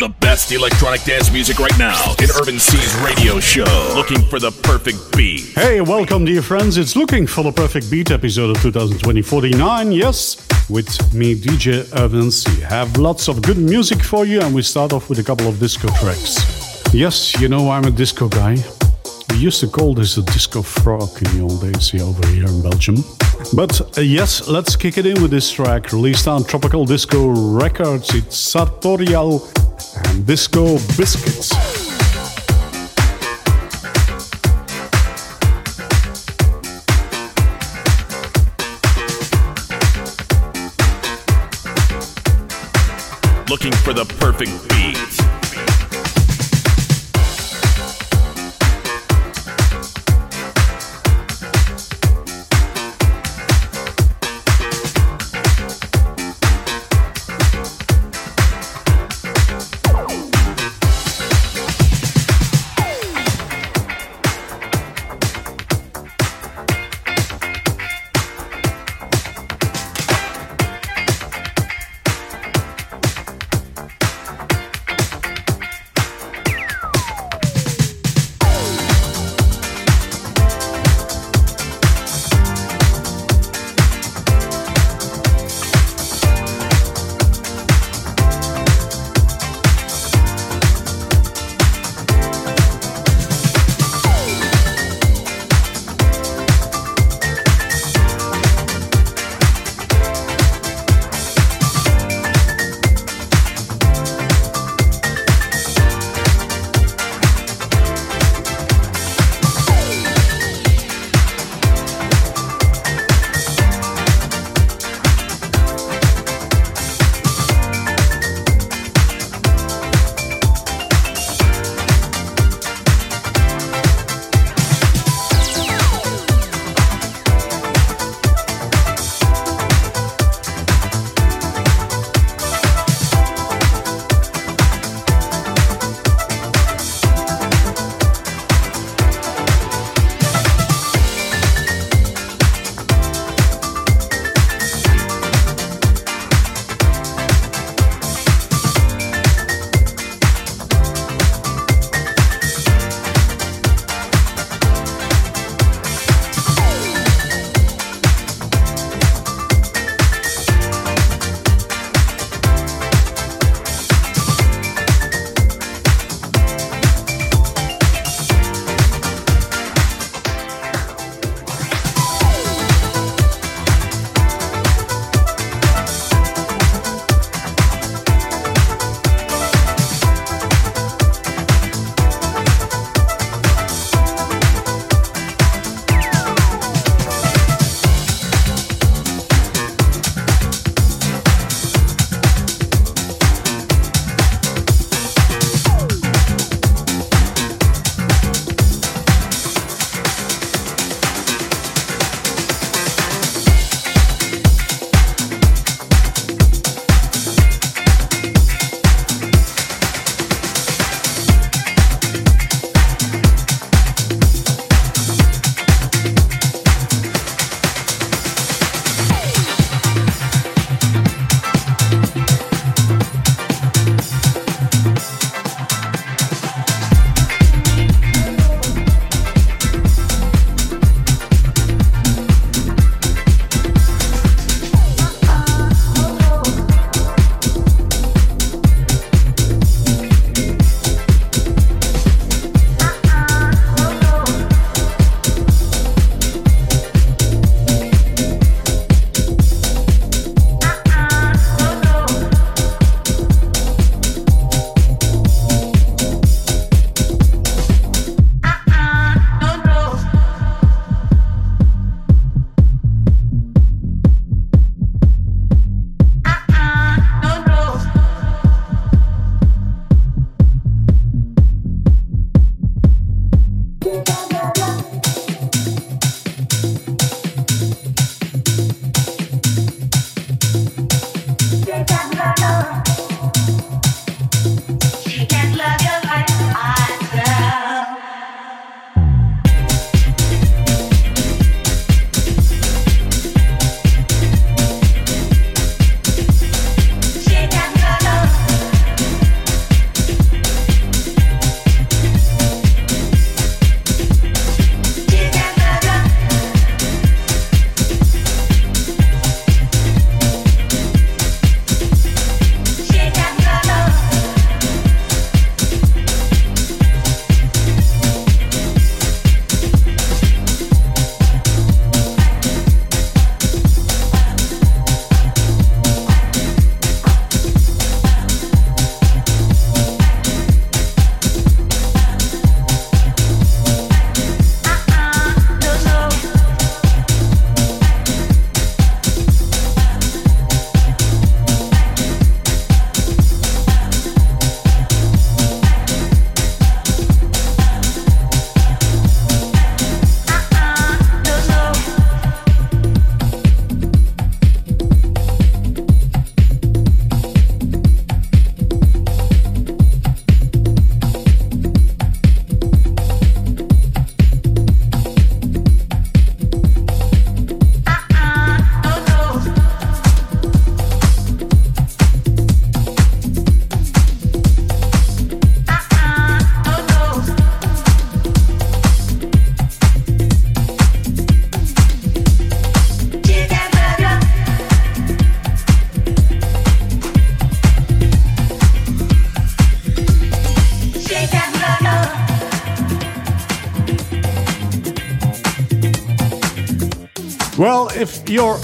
The best electronic dance music right now in Urban C's radio show. Looking for the perfect beat. Hey, welcome, dear friends. It's Looking for the Perfect Beat episode of 2020 49. Yes, with me, DJ Urban C. Have lots of good music for you, and we start off with a couple of disco tracks. Yes, you know I'm a disco guy. Used to call this a disco frog in the old days here over here in Belgium. But uh, yes, let's kick it in with this track released on Tropical Disco Records. It's Sartorial and Disco Biscuits. Looking for the perfect beat.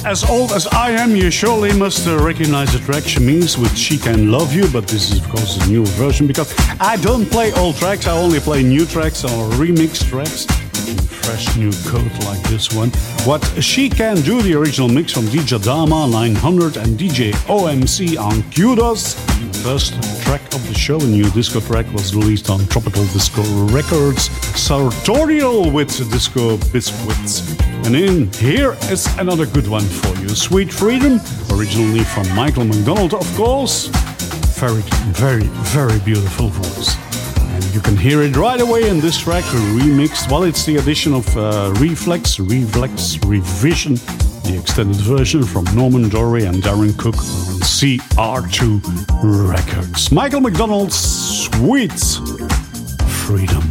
As old as I am, you surely must uh, recognize the track Chemise with She Can Love You, but this is, of course, a new version because I don't play old tracks, I only play new tracks or remix tracks fresh new coat like this one. What She Can Do, the original mix from DJ Dama 900 and DJ OMC on Kudos. First track of the show, a new disco track was released on Tropical Disco Records. Sartorial with Disco Biscuits. And in here is another good one for you. Sweet Freedom, originally from Michael McDonald, of course. Very, very, very beautiful voice. And you can hear it right away in this track remixed. Well, it's the addition of uh, Reflex, Reflex, Revision, the extended version from Norman Doray and Darren Cook on CR2 Records. Michael McDonald's Sweet Freedom.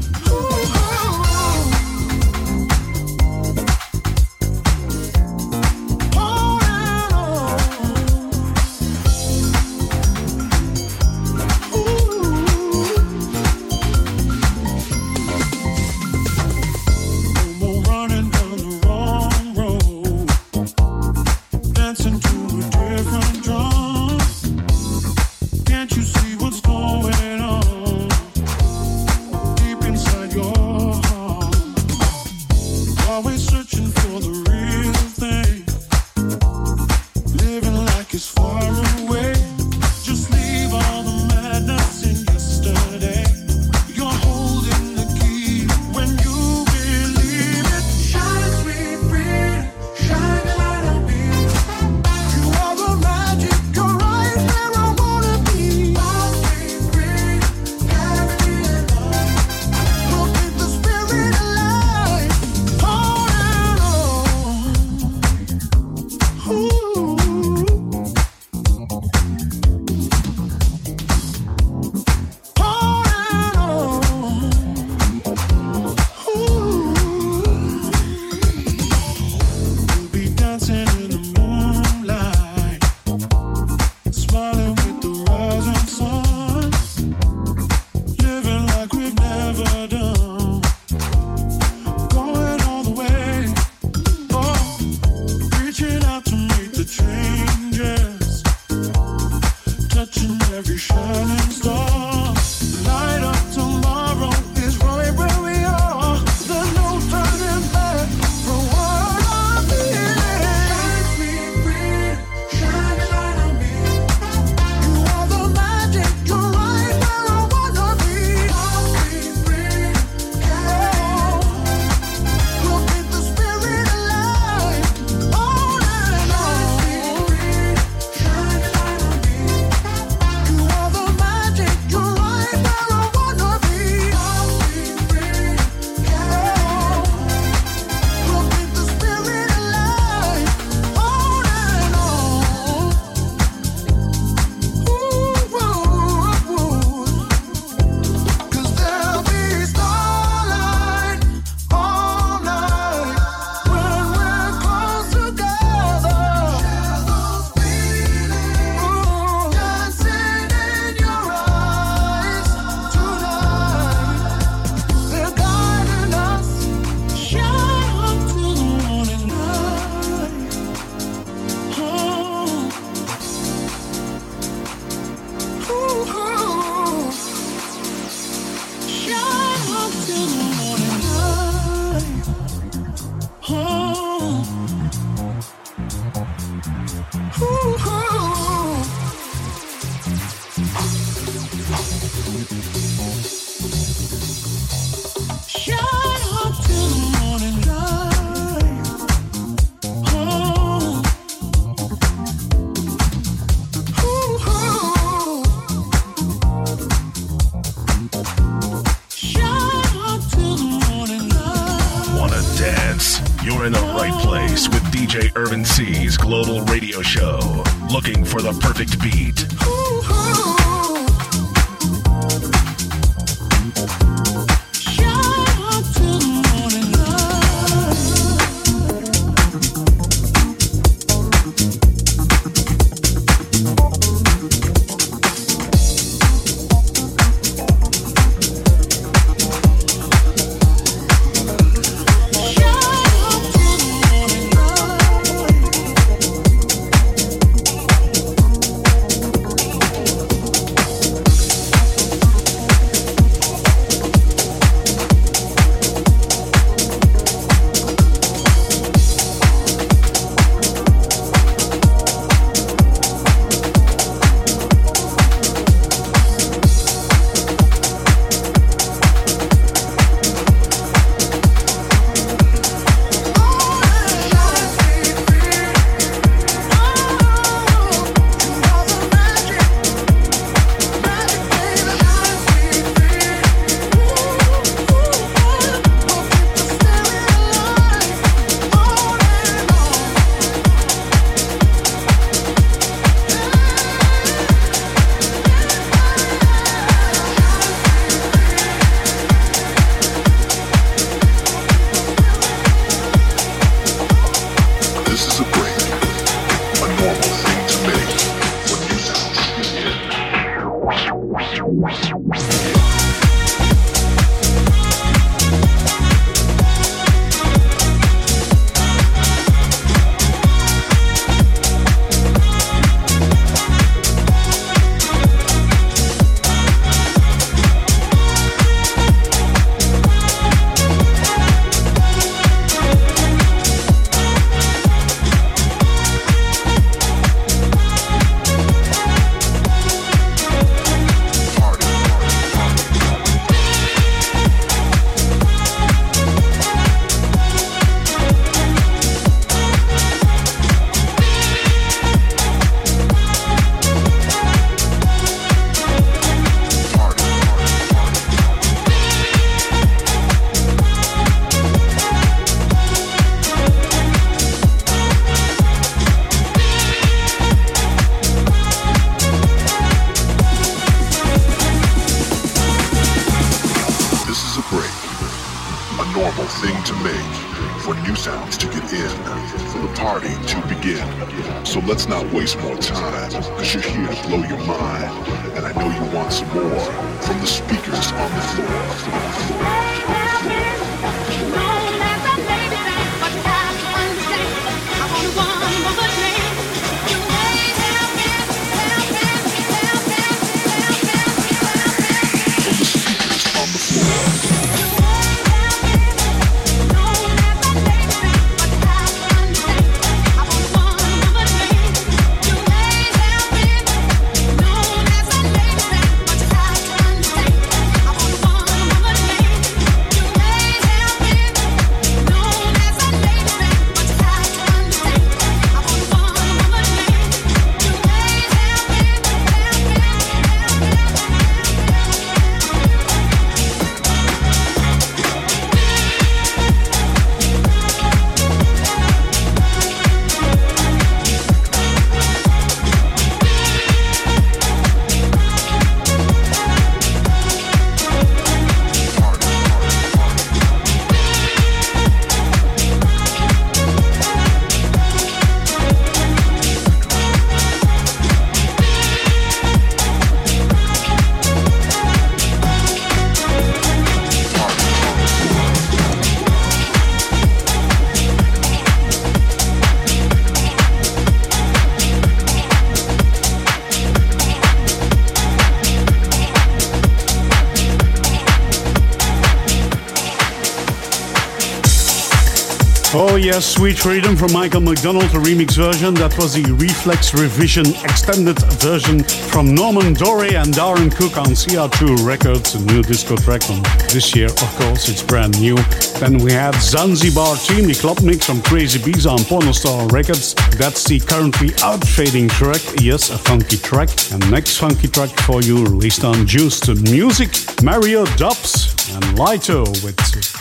Yes, Sweet Freedom from Michael McDonald, a remix version. That was the Reflex Revision extended version from Norman Doray and Darren Cook on CR2 Records, a new disco track from this year, of course, it's brand new. Then we had Zanzibar Team, the club mix from Crazy Bees on Pornostar Records. That's the currently out fading track, yes, a funky track. And next funky track for you, released on Juiced Music, Mario Dubs and Lito with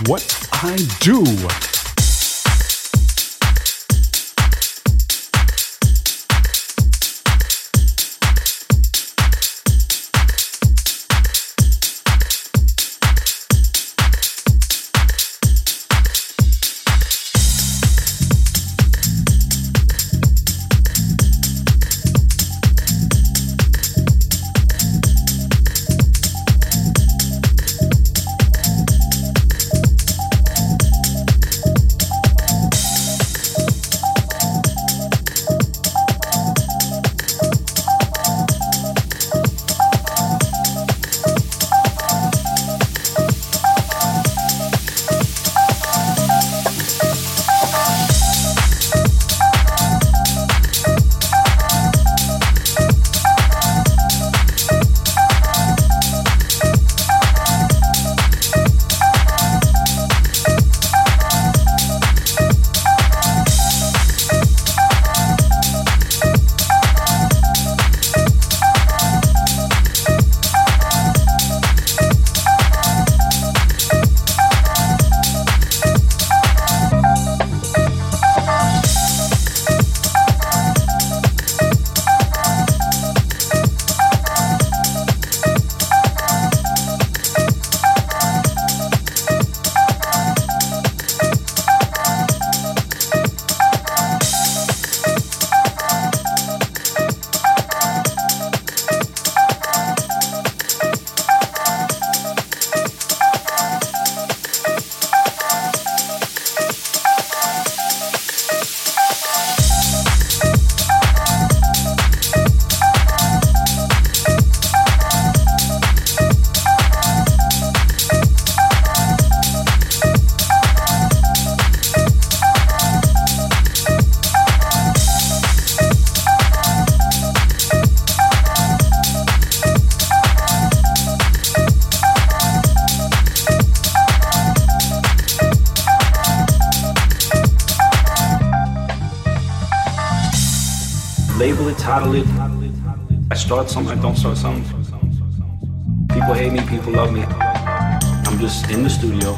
What I Do. I don't start something. People hate me, people love me. I'm just in the studio.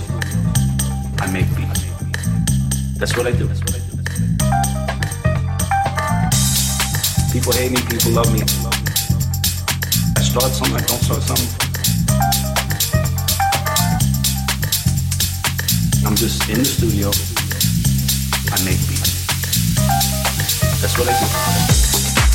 I make beats. That's what I do. People hate me, people love me. I start something, I don't start something. I'm just in the studio. I make beats. That's what I do.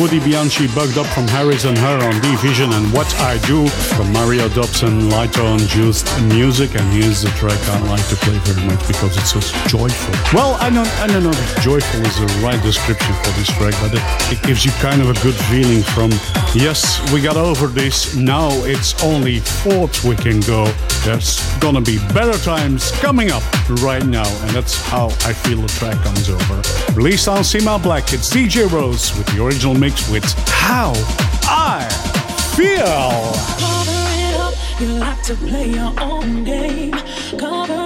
Woody Bianchi bugged up from Harris and Her on D-Vision and What I Do from Mario Dobson, Light on Juiced Music. And here's the track I like to play very much because it's so joyful. Well, I don't, I don't know if joyful is the right description for this track, but it, it gives you kind of a good feeling from, yes, we got over this, now it's only fourth we can go. There's gonna be better times coming up right now, and that's how I feel the track comes over. Released on Simma Black, it's DJ Rose with the original mix with How I Feel. Cover it up, you like to play your own game. Cover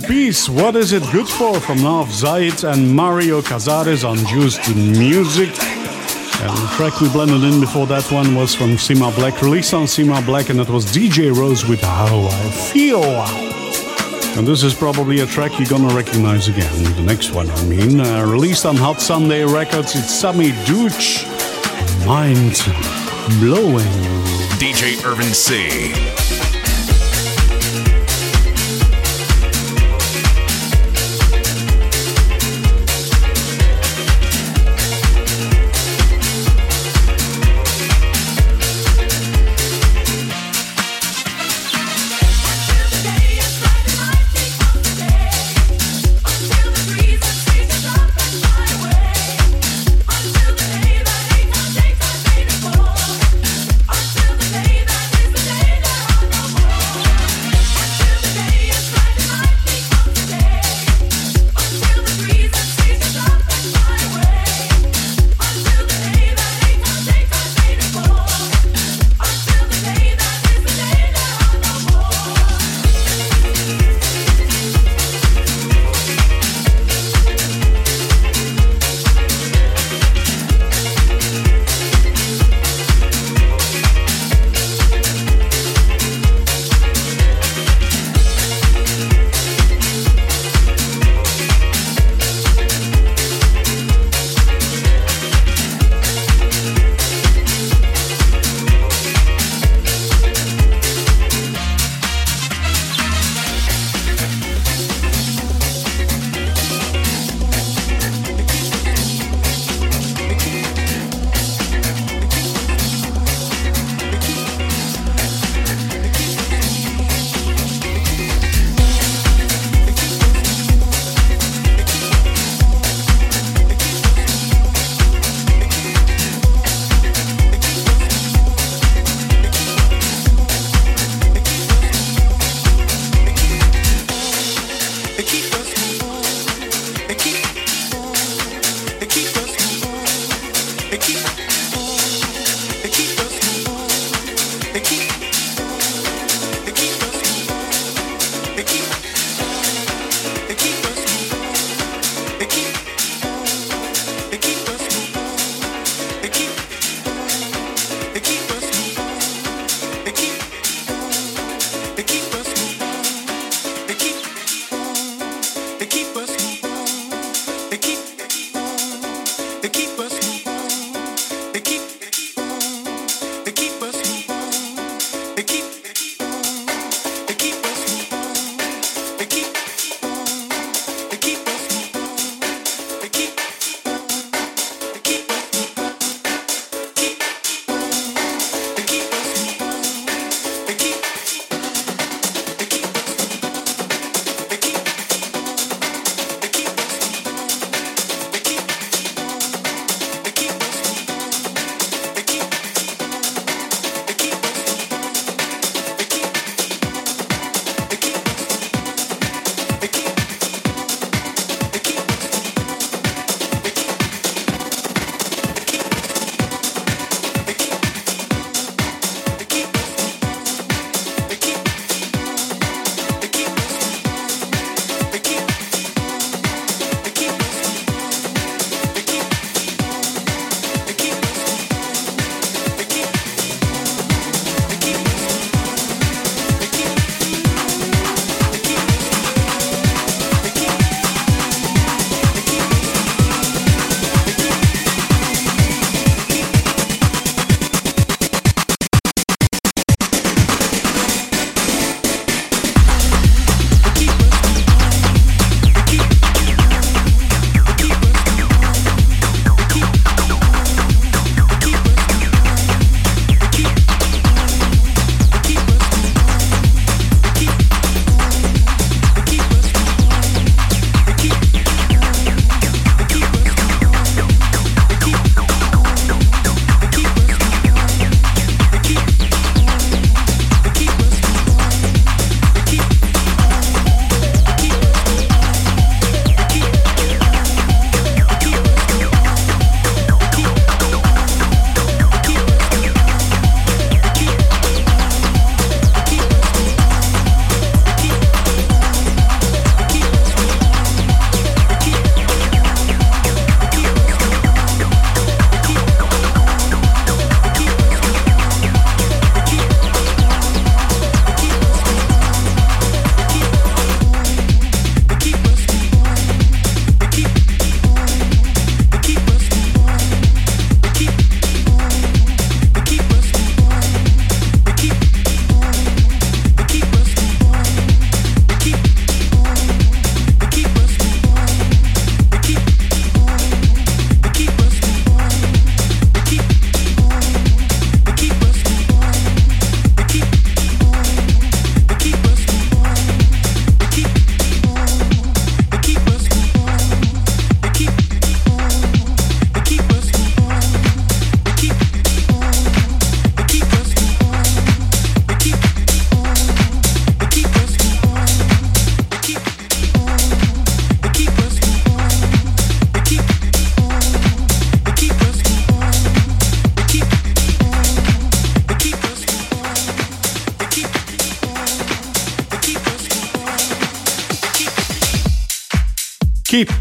and Peace, What Is It Good For? from Nav Zayed and Mario Casares on Juiced Music. And the track we blended in before that one was from Simma Black, released on Simma Black, and it was DJ Rose with How I Feel. And this is probably a track you're gonna recognize again. The next one, I mean, uh, released on Hot Sunday Records, it's Sammy Dooch, Mind Blowing. DJ Urban C.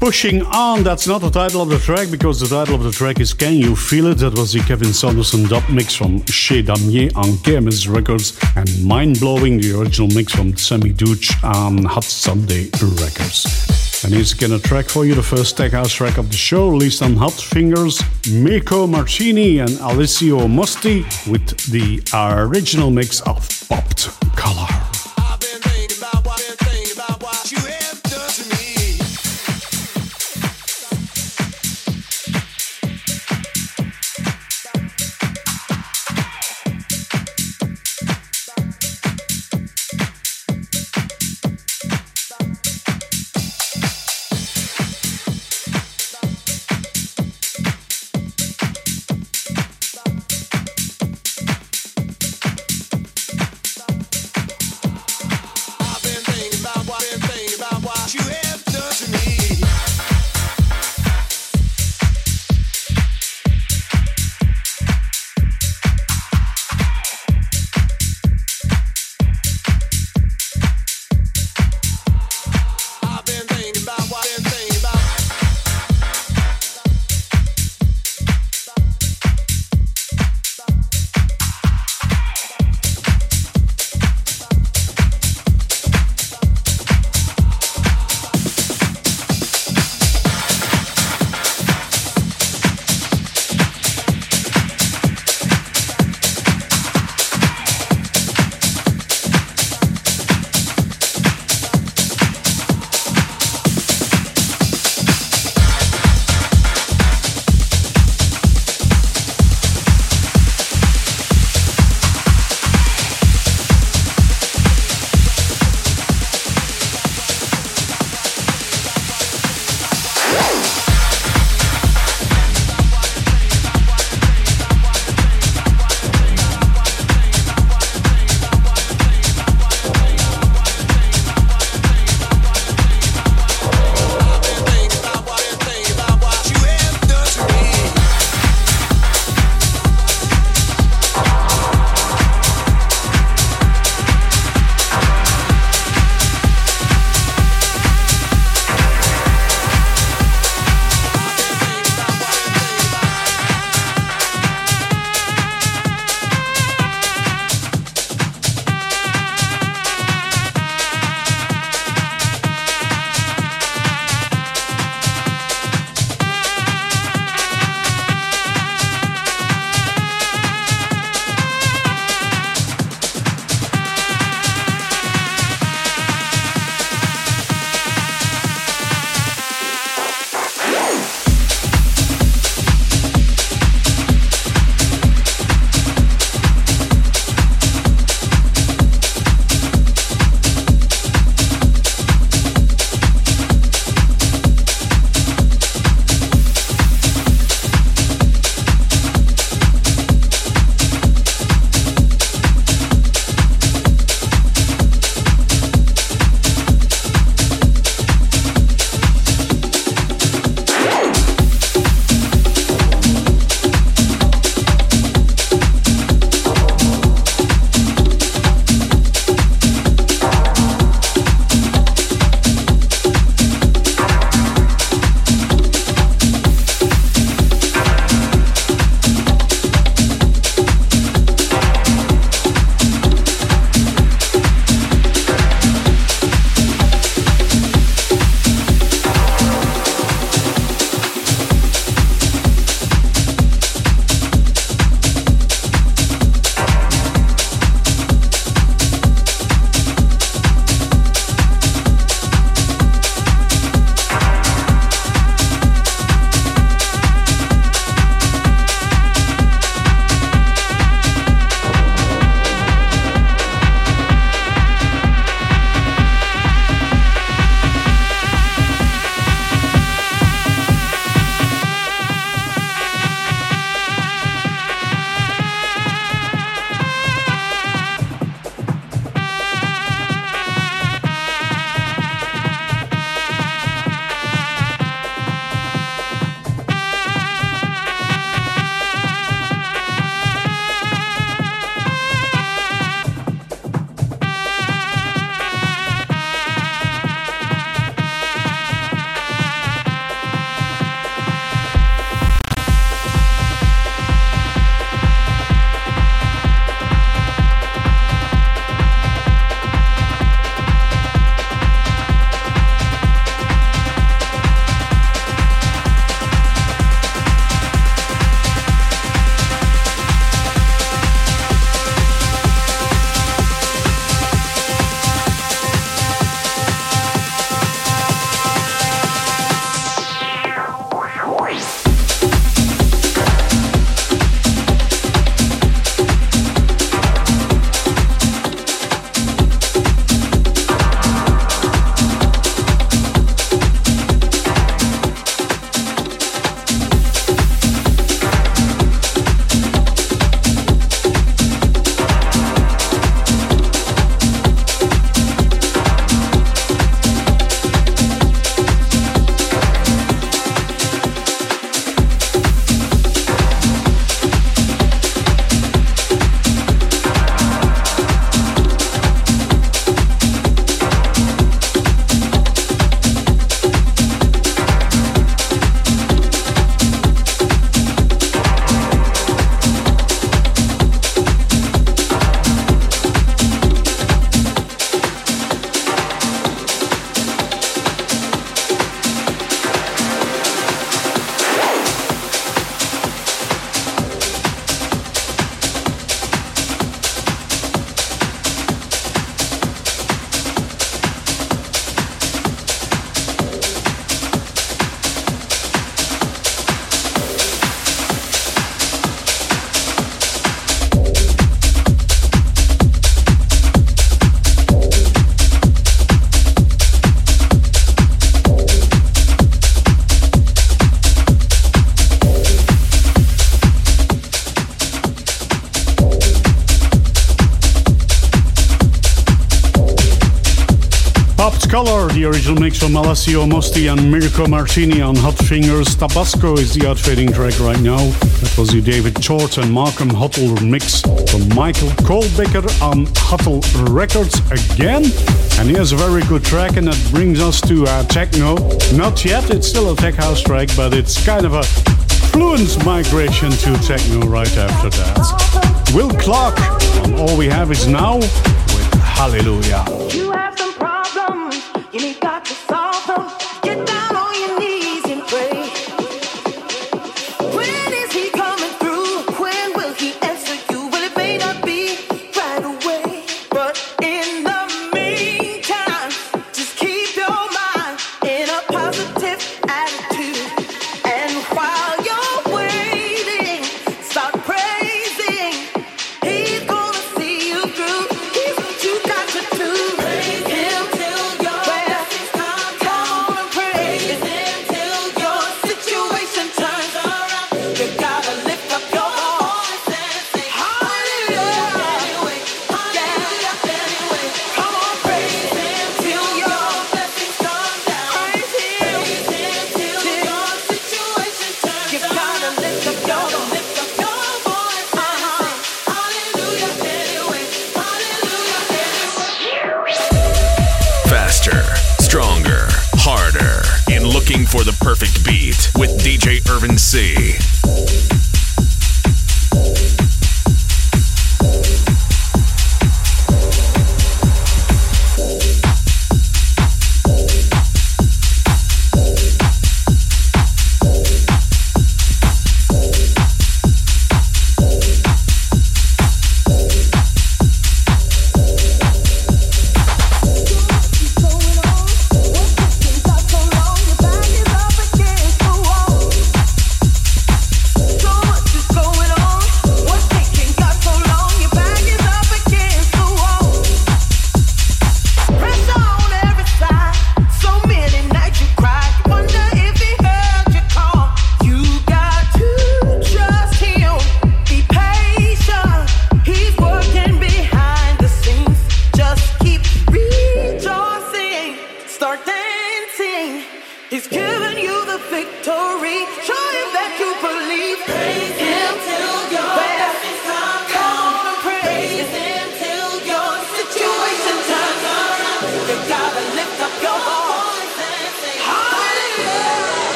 Pushing On, that's not the title of the track because the title of the track is Can You Feel It? That was the Kevin Saunderson dub mix from Chez Damier on KMS Records and Mind Blowing, the original mix from Sammy Dooch on Hot Sunday Records. And here's again a track for you, the first tech house track of the show, released on Hot Fingers, Mirko Martini and Alessio Mosti with the original mix of from Alessio Mosti and Mirko Martini on Hot Fingers. Tabasco is the outfitting track right now. That was the David Chort and Malcolm Huttle mix from Michael Colbaker on Huttle Records again. And here's a very good track, and that brings us to uh, techno. Not yet, it's still a tech house track, but it's kind of a fluent migration to techno right after that. Will Clark on All We Have Is Now with Hallelujah.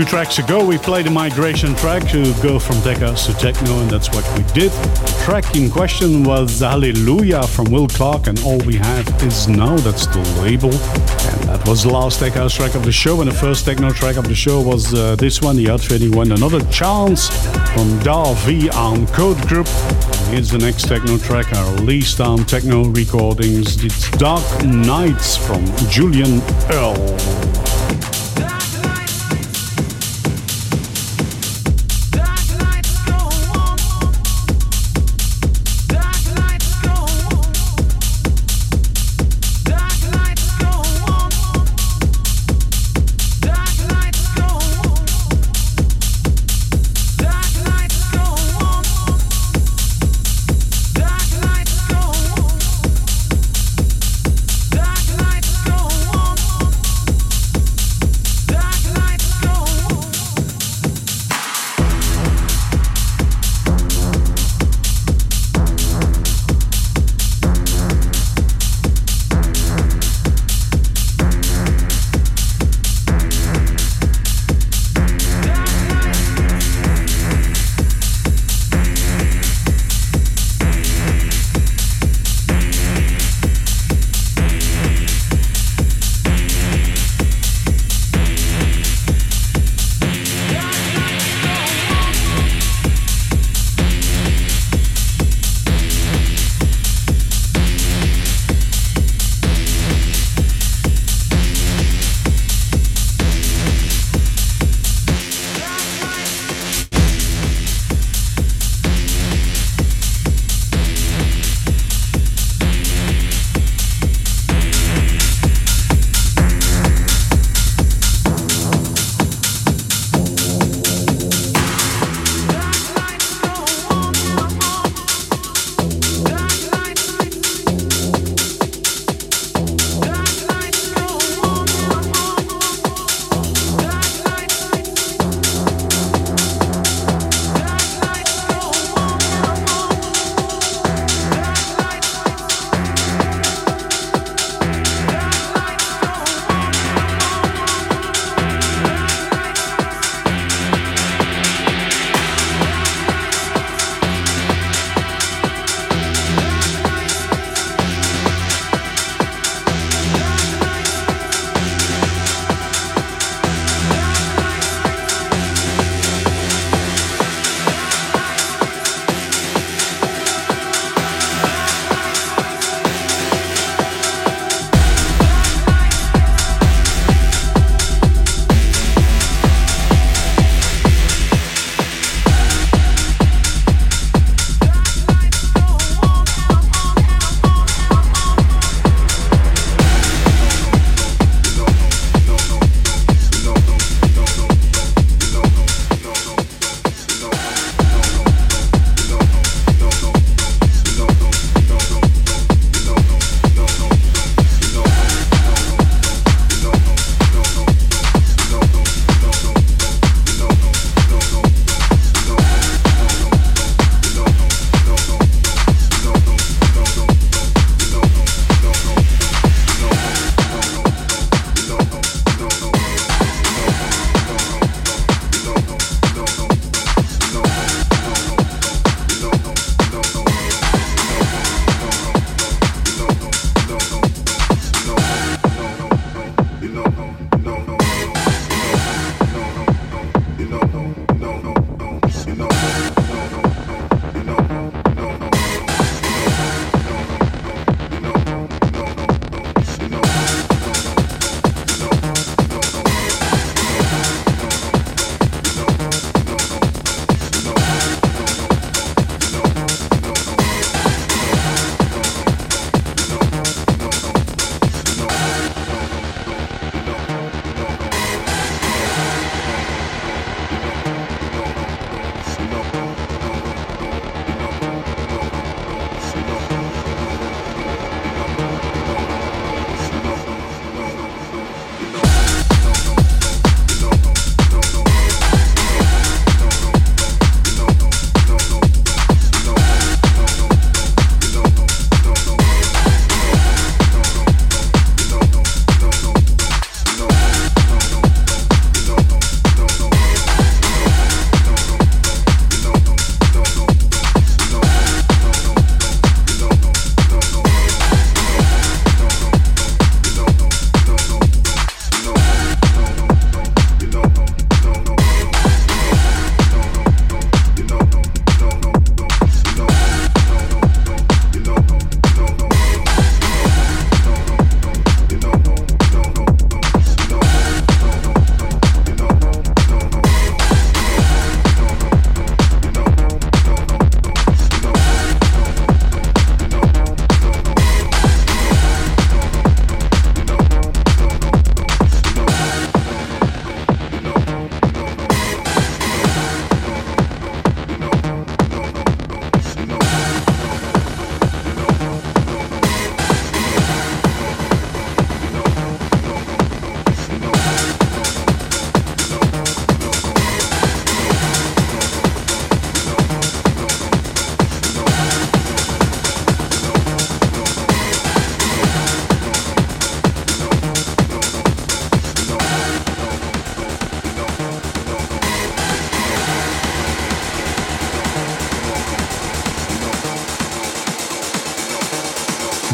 Two tracks ago, we played a migration track to go from tech house to techno, and that's what we did. The track in question was Hallelujah from Will Clark, and All We Have Is Now, that's the label. And that was the last tech house track of the show, and the first techno track of the show was uh, this one, the Outfitting One, Another Chance from Dar V on Code Group. Here's the next techno track, our least down techno recordings. It's Dark Nights from Julian Earl.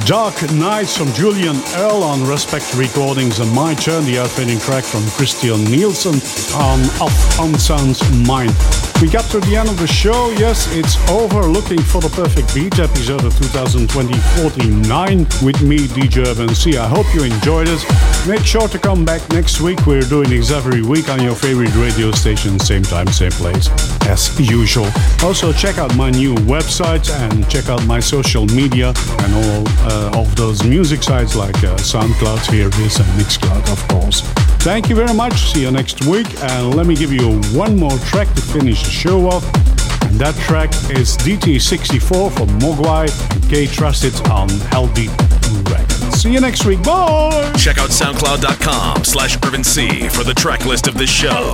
Dark Nights from Julian Earl on Respect Recordings and My Turn, the outfitting track from Christian Nielsen on Off On Sound's Mind. We got to the end of the show. Yes, it's over. Looking for the perfect beat episode of 2020 49 with me, DJ Urban C. I hope you enjoyed it. Make sure to come back next week. We're doing this every week on your favorite radio station, same time, same place, as usual. Also, check out my new website and check out my social media and all uh, of those music sites like uh, SoundCloud, here is, and Mixcloud, of course. Thank you very much. See you next week. And let me give you one more track to finish the show off. And that track is DT64 from Mogwai and K Trusted on Hellbeat Records. See you next week. Bye! Check out soundcloud.com slash Urban C for the track list of this show.